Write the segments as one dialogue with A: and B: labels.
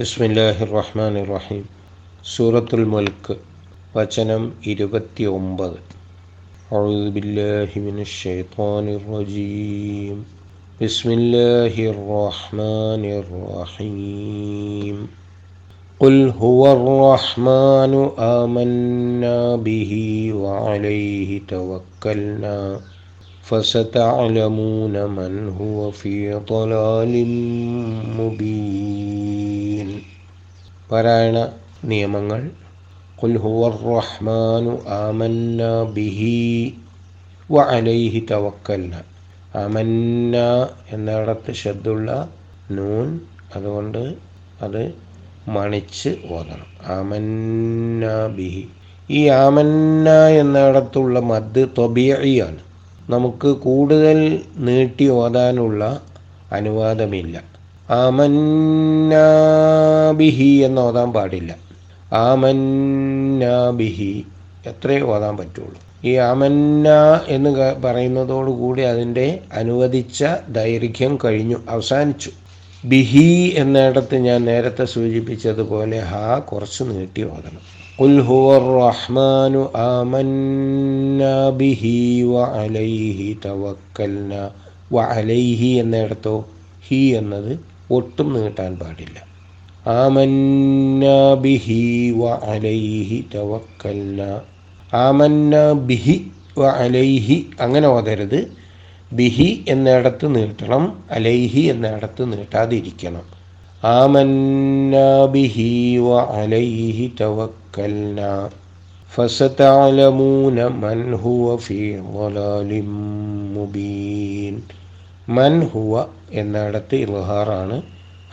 A: ബിസ്മില്ലാഹി റഹ്മാൻ റഹീം സൂറത്തുൽ മുൽക്ക് വചനം ഇരുപത്തി ഒമ്പത് أعوذ بالله من الشيطان الرجيم بسم الله الرحمن الرحيم قل هو الرحمن آمنا به وعليه توكلنا فستعلمون من هو في ضلال مبين അല്ലെങ്കിൽ പാരായണ നിയമങ്ങൾ റഹ്മാനു ആമന്ന ബിഹി വ അലൈഹി തവക്കല്ല അമന്ന എന്നിടത്ത് ശബ്ദുള്ള നൂൻ അതുകൊണ്ട് അത് മണിച്ച് ഓതണം. ആമന്ന ബിഹി. ഈ ആമന്ന എന്നിടത്തുള്ള മദ് തൊബിയാണ് നമുക്ക് കൂടുതൽ നീട്ടി ഓതാനുള്ള അനുവാദമില്ല. ആമന്നാബിഹി എന്ന് ഓതാൻ പാടില്ല. ആമന്നാബിഹി എത്രയേ ഓതാൻ പറ്റുള്ളൂ. ഈ ആമന്ന എന്ന് പറയുന്നതോടുകൂടി അതിന്റെ അനുവദിച്ച ദൈർഘ്യം കഴിഞ്ഞു അവസാനിച്ചു. ബിഹി എന്നിടത്ത് ഞാൻ നേരത്തെ സൂചിപ്പിച്ചതുപോലെ ഹാ കുറച്ച് നീട്ടി ഓതണം. റഹ്മാനു ആമന്ന ബിഹി വ അലൈഹി തവക്കൽന. എന്നിടത്തോ ഹി എന്നത് ഒട്ടും നീട്ടാൻ പാടില്ല ആമന്ന ബിഹി വ അലൈഹി തവക്കൽന ആമന്ന ബിഹി വ അലൈഹി അങ്ങനെ ഓതരുത് ബിഹി എന്നിടത്ത് നീട്ടണം അലൈഹി എന്നിടത്ത് നീട്ടാതിരിക്കണം ആമന്ന ബിഹി വ അലൈഹി തവക്കൽന فستعلمون من هو في ضلال مبين മൻ ഹുവ എന്നിടത്ത് ഇൽഹാറാണ്.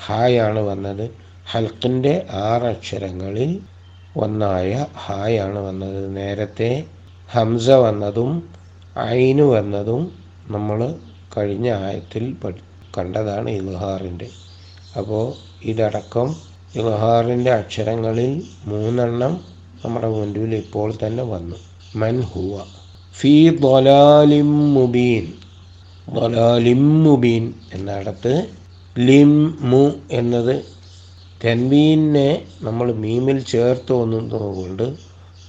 A: ഹായാണ് വന്നത്. ഹൽക്കിന്റെ ആറക്ഷരങ്ങളിൽ ഒന്നായ ഹായാണ് വന്നത്. നേരത്തെ ഹംസ വന്നതും ഐന് വന്നതും നമ്മൾ കഴിഞ്ഞ ആയത്തിൽ കണ്ടതാണ് ഇൽഹാറിന്റെ അപ്പോൾ ഇതടക്കം ഇൽഹാറിന്റെ അക്ഷരങ്ങളിൽ മൂന്നെണ്ണം നമ്മുടെ മുൻപിൽ ഇപ്പോൾ തന്നെ വന്നു. മൻ ഹുവ. ഫീ ബൊലാലിം മുബീൻ. മുബീൻ എന്നിടത്ത് ലിം മു എന്നത് തെൻവീനെ നമ്മൾ മീമിൽ ചേർത്ത് ഒന്നുകൊണ്ട്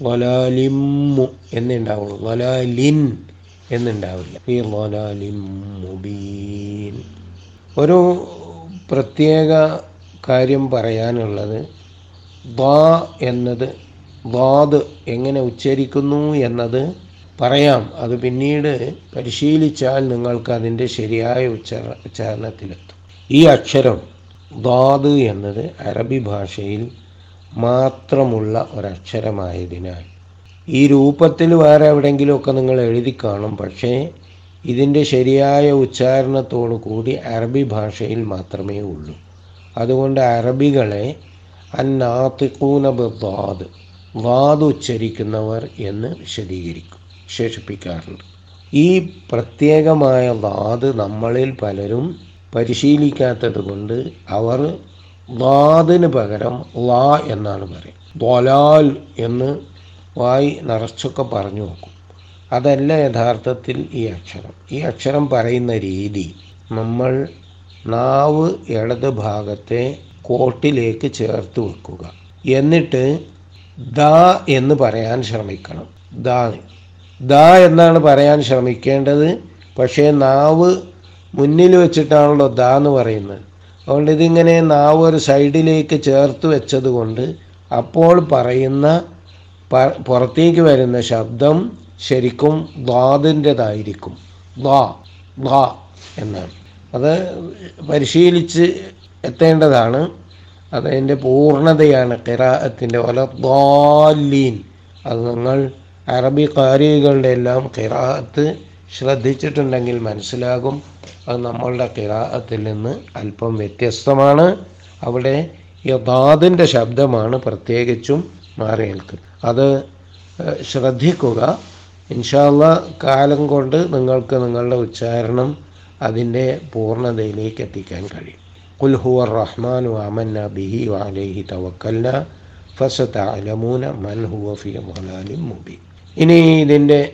A: വലാലിമ്മു എന്നുണ്ടാവുള്ളൂ. വലാലിൻ എന്നുണ്ടാവില്ല. ഈ വലാലിം മുബീൻ. ഒരു പ്രത്യേക കാര്യം പറയാനുള്ളത് ദാ എന്നത് വാദ് എങ്ങനെ ഉച്ചരിക്കുന്നു എന്നത് പറയാം. അത് പിന്നീട് പരിശീലിച്ചാൽ നിങ്ങൾക്ക് അതിന്റെ ശരിയായ ഉച്ചാര ഉച്ചാരണത്തിലെത്തും. ഈ അക്ഷരം ദാദ് എന്നത് അറബി ഭാഷയിൽ മാത്രമുള്ള ഒരക്ഷരമായതിനാൽ ഈ രൂപത്തിൽ വേറെ എവിടെയെങ്കിലുമൊക്കെ നിങ്ങൾ എഴുതി കാണും. പക്ഷേ ഇതിന്റെ ശരിയായ ഉച്ചാരണത്തോടു കൂടി അറബി ഭാഷയിൽ മാത്രമേ ഉള്ളൂ. അതുകൊണ്ട് അറബികളെ അന്നാത്തിക്കൂന ബദാദ് വാദ് ഉച്ചരിക്കുന്നവർ എന്ന് വിശദീകരിക്കും. വിശേഷിപ്പിക്കാറുണ്ട്. ഈ പ്രത്യേകമായ വാദ് നമ്മളിൽ പലരും പരിശീലിക്കാത്തത് കൊണ്ട് അവർ വാദിന് പകരം ലാ എന്നാണ് പറയും ദ്വലാൽ എന്ന് വായി നിറച്ചൊക്കെ പറഞ്ഞു നോക്കും. അതല്ല യഥാർത്ഥത്തിൽ ഈ അക്ഷരം. ഈ അക്ഷരം പറയുന്ന രീതി നമ്മൾ നാവ് ഇടത് ഭാഗത്തെ കോട്ടിലേക്ക് ചേർത്ത് വെക്കുക. എന്നിട്ട് ദ എന്ന് പറയാൻ ശ്രമിക്കണം. ദാ ദ എന്നാണ് പറയാൻ ശ്രമിക്കേണ്ടത്. പക്ഷേ നാവ് മുന്നിൽ വെച്ചിട്ടാണല്ലോ ദ എന്ന് പറയുന്നത്. അതുകൊണ്ട് ഇതിങ്ങനെ നാവ് ഒരു സൈഡിലേക്ക് ചേർത്ത് വെച്ചത് കൊണ്ട് അപ്പോൾ പറയുന്ന പുറത്തേക്ക് വരുന്ന ശബ്ദം ശരിക്കും ദ്വാതിന്റെതായിരിക്കും ദ്വാ ദ്വാ എന്നാണ്. അത് പരിശീലിച്ച് എത്തേണ്ടതാണ്. അതതിന്റെ പൂർണതയാണ് കിറാത്തിന്റെ വല ദ്വാലീൻ അത് നിങ്ങൾ അറബി കാരികളുടെ എല്ലാം കിറാഅത്ത് ശ്രദ്ധിച്ചിട്ടുണ്ടെങ്കിൽ മനസ്സിലാകും അത് നമ്മളുടെ കിറാഅത്തിൽ നിന്ന് അല്പം വ്യത്യസ്തമാണ് അവിടെ യഥാദിൻ്റെ ശബ്ദമാണ് പ്രത്യേകിച്ചും മാറി നിൽക്കുന്നത് അത് ഏഹ്, ശ്രദ്ധിക്കുക ഇൻഷാല്ല കാലം കൊണ്ട് നിങ്ങൾക്ക് നിങ്ങളുടെ ഉച്ചാരണം അതിൻ്റെ പൂർണ്ണതയിലേക്ക് എത്തിക്കാൻ കഴിയും قل هو الرحمن آمنا به وعليه توكلنا فستعلمون من هو في ضلال مبين ഇനി ഇതിന്റെ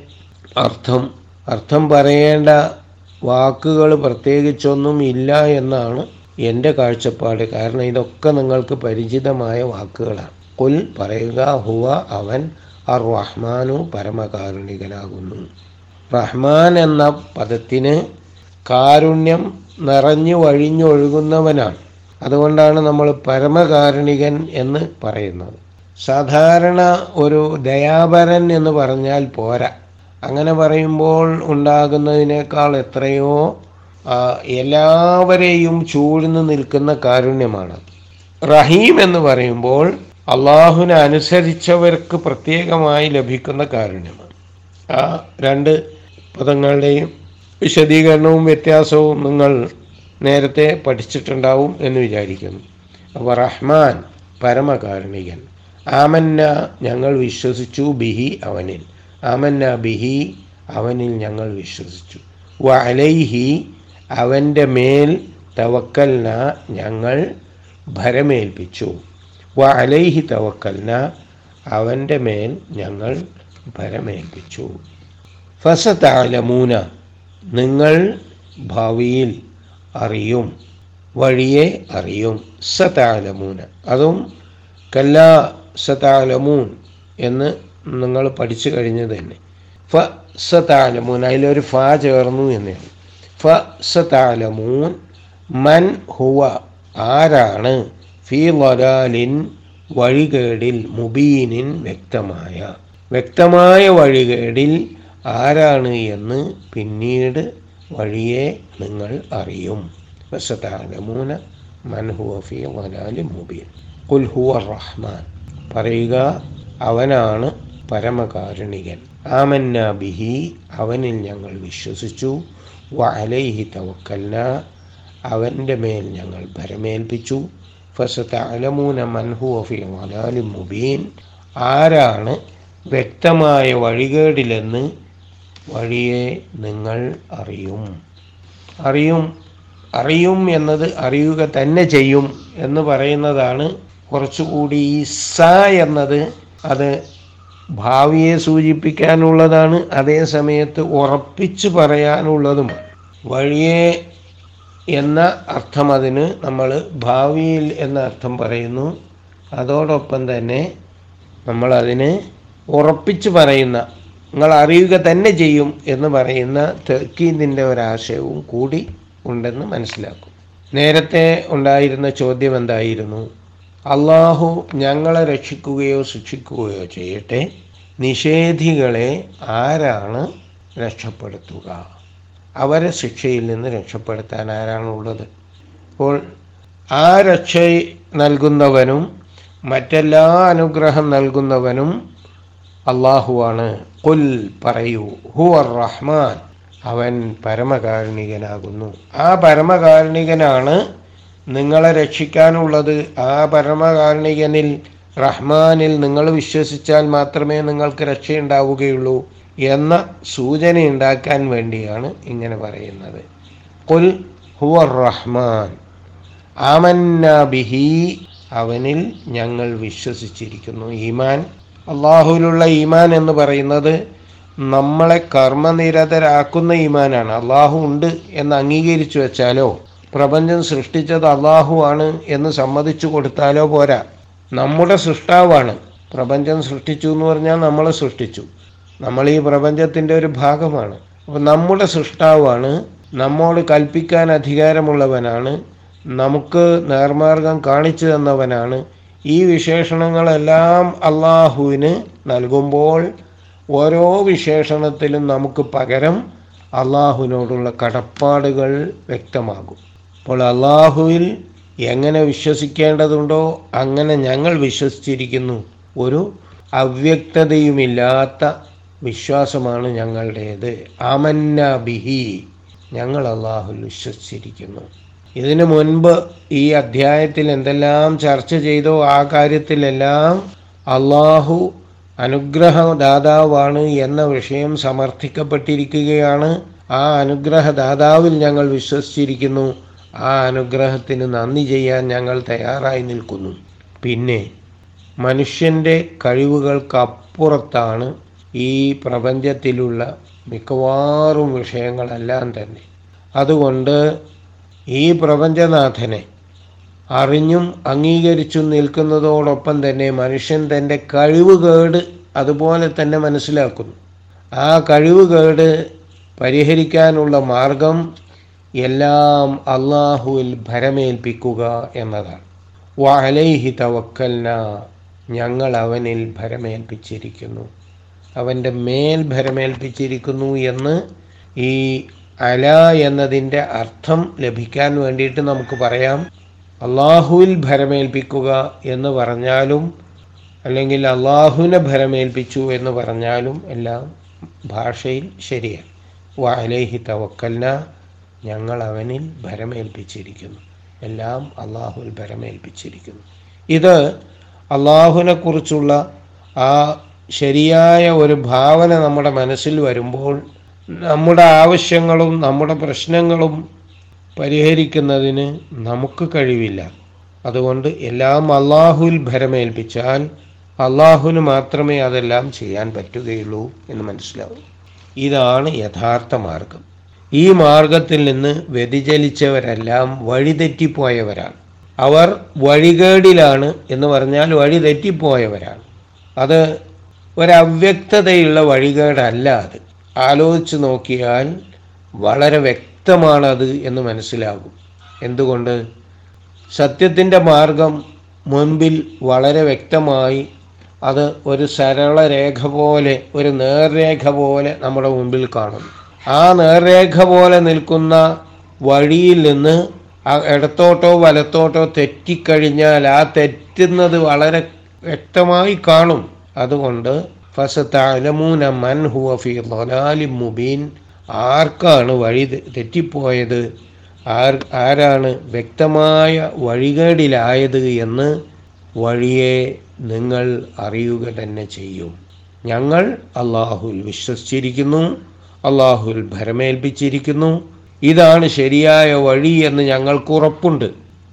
A: അർത്ഥം അർത്ഥം പറയേണ്ട വാക്കുകൾ പ്രത്യേകിച്ചൊന്നും ഇല്ല എന്നാണ് എന്റെ കാഴ്ചപ്പാട്. കാരണം ഇതൊക്കെ നിങ്ങൾക്ക് പരിചിതമായ വാക്കുകളാണ്. കുൽ പറയുക ഹുവ അവൻ അർ റഹ്മാനു പരമകാരുണികനാകുന്നു. റഹ്മാൻ എന്ന പദത്തിന് കാരുണ്യം നിറഞ്ഞു വഴിഞ്ഞൊഴുകുന്നവനാണ്. അതുകൊണ്ടാണ് നമ്മൾ പരമകാരുണികൻ എന്ന് പറയുന്നത്. സാധാരണ ഒരു ദയാപരൻ എന്ന് പറഞ്ഞാൽ പോരാ. അങ്ങനെ പറയുമ്പോൾ ഉണ്ടാകുന്നതിനേക്കാൾ എത്രയോ എല്ലാവരെയും ചൂഴ്ന്നു നിൽക്കുന്ന കാരുണ്യമാണ്. റഹീം എന്ന് പറയുമ്പോൾ അള്ളാഹുവിനെ അനുസരിച്ചവർക്ക് പ്രത്യേകമായി ലഭിക്കുന്ന കാരുണ്യമാണ്. ആ രണ്ട് പദങ്ങളുടെയും വിശദീകരണവും വ്യത്യാസവും നിങ്ങൾ നേരത്തെ പഠിച്ചിട്ടുണ്ടാവും എന്ന് വിചാരിക്കുന്നു. അപ്പോൾ റഹ്മാൻ പരമകാരുണികൻ. ആമന്ന ഞങ്ങൾ വിശ്വസിച്ചു ബിഹി അവനിൽ. ആമന്ന ബിഹി അവനിൽ ഞങ്ങൾ വിശ്വസിച്ചു. വ അലൈഹി അവന്റെ മേൽ തവക്കൽന ഞങ്ങൾ ഭരമേൽപ്പിച്ചു. വ അലൈഹി തവക്കൽന അവന്റെ മേൽ ഞങ്ങൾ ഭരമേൽപ്പിച്ചു. ഫസതാലമൂന നിങ്ങൾ ഭാവിയിൽ അറിയും വഴിയെ അറിയും. സതാലമൂന അതും കല്ല സതാലമൂൻ എന്ന് നിങ്ങൾ പഠിച്ചു കഴിഞ്ഞത് തന്നെ. ഫ സതാലമൂൻ അതിലൊരു ഫ ചേർന്നു എന്നാണ് ഫ സതാലമൂൻ മൻ ഹുവ ആരാണ്? ഫി വലാലിൻ വഴികേടിൽ മുബീനിൻ വ്യക്തമായ. വ്യക്തമായ വഴികേടിൽ ആരാണ് എന്ന് പിന്നീട് വഴിയെ നിങ്ങൾ അറിയും. വസതാലമൂന മൻ ഹുവ ഫി വലാലിൻ മുബീൻ. കുൽ ഹുവ റഹ്മാൻ. പറയുക അവനാണ് പരമകാരുണികൻ. ആമന്ന ബിഹി അവനിൽ ഞങ്ങൾ വിശ്വസിച്ചു. വ അലൈഹി തവക്കൽന അവന്റെ മേൽ ഞങ്ങൾ ഭരമേൽപ്പിച്ചു. ഫസതഅലമൂന മൻഹു ഫീ മുബീൻ. ആരാണ് വ്യക്തമായ വഴികേടിലെന്ന് വഴിയെ നിങ്ങൾ അറിയും. അറിയും. അറിയും എന്നത് അറിയുക തന്നെ ചെയ്യും എന്ന് പറയുന്നതാണ് കുറച്ചുകൂടി സ എന്നത് അത് ഭാവിയെ സൂചിപ്പിക്കാനുള്ളതാണ്. അതേ സമയത്ത് ഉറപ്പിച്ച് പറയാനുള്ളതും. വഴിയെ എന്ന അർത്ഥം അതിന് നമ്മൾ ഭാവിയിൽ എന്ന അർത്ഥം പറയുന്നു. അതോടൊപ്പം തന്നെ നമ്മൾ നമ്മളതിന് ഉറപ്പിച്ച് പറയുന്ന നിങ്ങൾ അറിയുക തന്നെ ചെയ്യും എന്ന് പറയുന്ന തെക്കീതിന്റെ ഒരാശയവും കൂടി ഉണ്ടെന്ന് മനസ്സിലാക്കും. നേരത്തെ ഉണ്ടായിരുന്ന ചോദ്യം എന്തായിരുന്നു? അള്ളാഹു ഞങ്ങളെ രക്ഷിക്കുകയോ ശിക്ഷിക്കുകയോ ചെയ്യട്ടെ. നിഷേധികളെ ആരാണ് രക്ഷപ്പെടുത്തുക? അവരെ ശിക്ഷയിൽ നിന്ന് രക്ഷപ്പെടുത്താൻ ആരാണുള്ളത് അപ്പോൾ ആ രക്ഷ നൽകുന്നവനും മറ്റെല്ലാ അനുഗ്രഹം നൽകുന്നവനും അള്ളാഹുവാണ്. കുൽ പറയൂ ഹുവർ റഹ്മാൻ. അവൻ പരമകാരുണികനാകുന്നു. ആ പരമകാരുണികനാണ് നിങ്ങളെ രക്ഷിക്കാനുള്ളത് ആ പരമകാരുണികനിൽ റഹ്മാനിൽ നിങ്ങൾ വിശ്വസിച്ചാൽ മാത്രമേ നിങ്ങൾക്ക് രക്ഷയുണ്ടാവുകയുള്ളൂ എന്ന സൂചന ഉണ്ടാക്കാൻ വേണ്ടിയാണ് ഇങ്ങനെ പറയുന്നത്. കുൽ ഹുവർ റഹ്മാൻ. ആമന്ന ബിഹി. അവനിൽ ഞങ്ങൾ വിശ്വസിച്ചിരിക്കുന്നു. ഈമാൻ. അള്ളാഹുവിലുള്ള ഈമാൻ എന്ന് പറയുന്നത് നമ്മളെ കർമ്മനിരതരാക്കുന്ന ഈമാനാണ്. അള്ളാഹു ഉണ്ട് എന്ന് അംഗീകരിച്ചു വെച്ചാലോ പ്രപഞ്ചം സൃഷ്ടിച്ചത് അള്ളാഹു ആണ് എന്ന് സമ്മതിച്ചു കൊടുത്താലോ പോരാ. നമ്മുടെ സൃഷ്ടാവാണ്. പ്രപഞ്ചം സൃഷ്ടിച്ചു എന്ന് പറഞ്ഞാൽ നമ്മളെ സൃഷ്ടിച്ചു. നമ്മൾ ഈ പ്രപഞ്ചത്തിന്റെ ഒരു ഭാഗമാണ്. അപ്പോൾ നമ്മുടെ സൃഷ്ടാവാണ്. നമ്മോട് കൽപ്പിക്കാൻ അധികാരമുള്ളവനാണ്. നമുക്ക് നേർമാർഗം കാണിച്ചു തന്നവനാണ്. ഈ വിശേഷണങ്ങളെല്ലാം അള്ളാഹുവിന് നൽകുമ്പോൾ ഓരോ വിശേഷണത്തിലും നമുക്ക് പകരം അള്ളാഹുവിനോടുള്ള കടപ്പാടുകൾ വ്യക്തമാകും. അപ്പോൾ അള്ളാഹുവിൽ എങ്ങനെ വിശ്വസിക്കേണ്ടതുണ്ടോ അങ്ങനെ ഞങ്ങൾ വിശ്വസിച്ചിരിക്കുന്നു. ഒരു അവ്യക്തതയുമില്ലാത്ത വിശ്വാസമാണ് ഞങ്ങളുടേത്. ആമന്ന ബിഹി. ഞങ്ങൾ അള്ളാഹുൽ വിശ്വസിച്ചിരിക്കുന്നു. ഇതിനു മുൻപ് ഈ അധ്യായത്തിൽ എന്തെല്ലാം ചർച്ച ചെയ്തോ ആ കാര്യത്തിലെല്ലാം അള്ളാഹു അനുഗ്രഹദാതാവാണ് എന്ന വിഷയം സമർത്ഥിക്കപ്പെട്ടിരിക്കുകയാണ്. ആ അനുഗ്രഹദാതാവിൽ ഞങ്ങൾ വിശ്വസിച്ചിരിക്കുന്നു. ആ അനുഗ്രഹത്തിന് നന്ദി ചെയ്യാൻ ഞങ്ങൾ തയ്യാറായി നിൽക്കുന്നു. പിന്നെ മനുഷ്യന്റെ കഴിവുകൾക്കപ്പുറത്താണ് ഈ പ്രപഞ്ചത്തിലുള്ള മിക്കവാറും വിഷയങ്ങളെല്ലാം തന്നെ. അതുകൊണ്ട് ഈ പ്രപഞ്ചനാഥനെ അറിഞ്ഞും അംഗീകരിച്ചും നിൽക്കുന്നതോടൊപ്പം തന്നെ മനുഷ്യൻ തന്റെ കഴിവുകേട് അതുപോലെ തന്നെ മനസ്സിലാക്കുന്നു. ആ കഴിവുകേട് പരിഹരിക്കാനുള്ള മാർഗം എല്ലാം അള്ളാഹുവിൽ ഭരമേൽപ്പിക്കുക എന്നതാണ്. വലൈഹി തവക്കൽന ഞങ്ങൾ അവനിൽ ഭരമേൽപ്പിച്ചിരിക്കുന്നു. അവന്റെ മേൽ ഭരമേൽപ്പിച്ചിരിക്കുന്നു എന്ന് ഈ അല എന്നതിന്റെ അർത്ഥം ലഭിക്കാൻ വേണ്ടിയിട്ട് നമുക്ക് പറയാം. അള്ളാഹുവിൽ ഭരമേൽപ്പിക്കുക എന്ന് പറഞ്ഞാലും അല്ലെങ്കിൽ അള്ളാഹുവിനെ ഭരമേൽപ്പിച്ചു എന്ന് പറഞ്ഞാലും എല്ലാം ഭാഷയിൽ ശരിയാണ്. വലൈഹി തവക്കൽന ഞങ്ങൾ അവനിൽ ഭരമേൽപ്പിച്ചിരിക്കുന്നു. എല്ലാം അള്ളാഹുവിൽ ഭരമേൽപ്പിച്ചിരിക്കുന്നു. ഇത് അള്ളാഹുവിനെ കുറിച്ചുള്ള ആ ശരിയായ ഒരു ഭാവന നമ്മുടെ മനസ്സിൽ വരുമ്പോൾ നമ്മുടെ ആവശ്യങ്ങളും നമ്മുടെ പ്രശ്നങ്ങളും പരിഹരിക്കുന്നതിന് നമുക്ക് കഴിവില്ല. അതുകൊണ്ട് എല്ലാം അള്ളാഹുവിൽ ഭരമേൽപ്പിച്ചാൽ അള്ളാഹുവിന് മാത്രമേ അതെല്ലാം ചെയ്യാൻ പറ്റുകയുള്ളൂ എന്ന് മനസ്സിലാവും. ഇതാണ് യഥാർത്ഥ മാർഗം. ഈ മാർഗത്തിൽ നിന്ന് വ്യതിചലിച്ചവരെല്ലാം വഴിതെറ്റിപ്പോയവരാണ്. അവർ വഴികേടിലാണ് എന്ന് പറഞ്ഞാൽ വഴിതെറ്റിപ്പോയവരാണ്. അത് ഒരവ്യക്തതയുള്ള വഴികേടല്ല അത്. ആലോചിച്ച് നോക്കിയാൽ വളരെ വ്യക്തമാണത് എന്ന് മനസ്സിലാകും. എന്തുകൊണ്ട്? സത്യത്തിന്റെ മാർഗം മുൻപിൽ വളരെ വ്യക്തമായി അത് ഒരു സരള രേഖ പോലെ ഒരു നേർരേഖ പോലെ നമ്മുടെ മുമ്പിൽ കാണുന്നു. ആ നേർരേഖ പോലെ നിൽക്കുന്ന വഴിയിൽ നിന്ന് ഇടത്തോട്ടോ വലത്തോട്ടോ തെറ്റിക്കഴിഞ്ഞാൽ ആ തെറ്റുന്നത് വളരെ വ്യക്തമായി കാണും. അതുകൊണ്ട് ഫസത്തലമൂന മൻ ഹുവ ഫി മുബീൻ. ആർക്കാണ് വഴി തെറ്റിപ്പോയത്? ആർ ആരാണ് വ്യക്തമായ വഴികേടിലായത് എന്ന് വഴിയെ നിങ്ങൾ അറിയുക തന്നെ ചെയ്യും. ഞങ്ങൾ അള്ളാഹുൽ വിശ്വസിച്ചിരിക്കുന്നു. അള്ളാഹുൽ ഭരമേൽപ്പിച്ചിരിക്കുന്നു. ഇതാണ് ശരിയായ വഴി എന്ന് ഞങ്ങൾക്ക് ഉറപ്പുണ്ട്.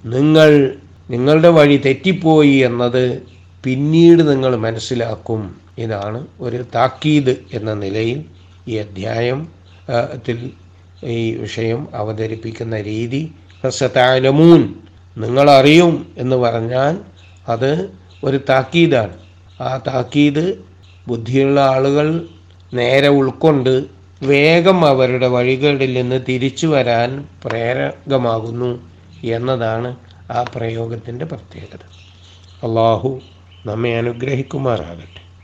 A: നിങ്ങൾ നിങ്ങളുടെ വഴി തെറ്റിപ്പോയി എന്നത് പിന്നീട് നിങ്ങൾ മനസ്സിലാക്കും. ഇതാണ് ഒരു താക്കീത് എന്ന നിലയിൽ ഈ അധ്യായം ത്തിൽ ഈ വിഷയം അവതരിപ്പിക്കുന്ന രീതി. ഹസത്താലമൂൻ നിങ്ങളറിയും എന്ന് പറഞ്ഞാൽ അത് ഒരു താക്കീതാണ്. ആ താക്കീത് ബുദ്ധിയുള്ള ആളുകൾ നേരെ ഉൾക്കൊണ്ട് വേഗം അവരുടെ വഴികളിൽ നിന്ന് തിരിച്ചു വരാൻ പ്രേരകമാകുന്നു എന്നതാണ് ആ പ്രയോഗത്തിന്റെ പ്രത്യേകത. അള്ളാഹു നമ്മെ അനുഗ്രഹിക്കുമാറാകട്ടെ.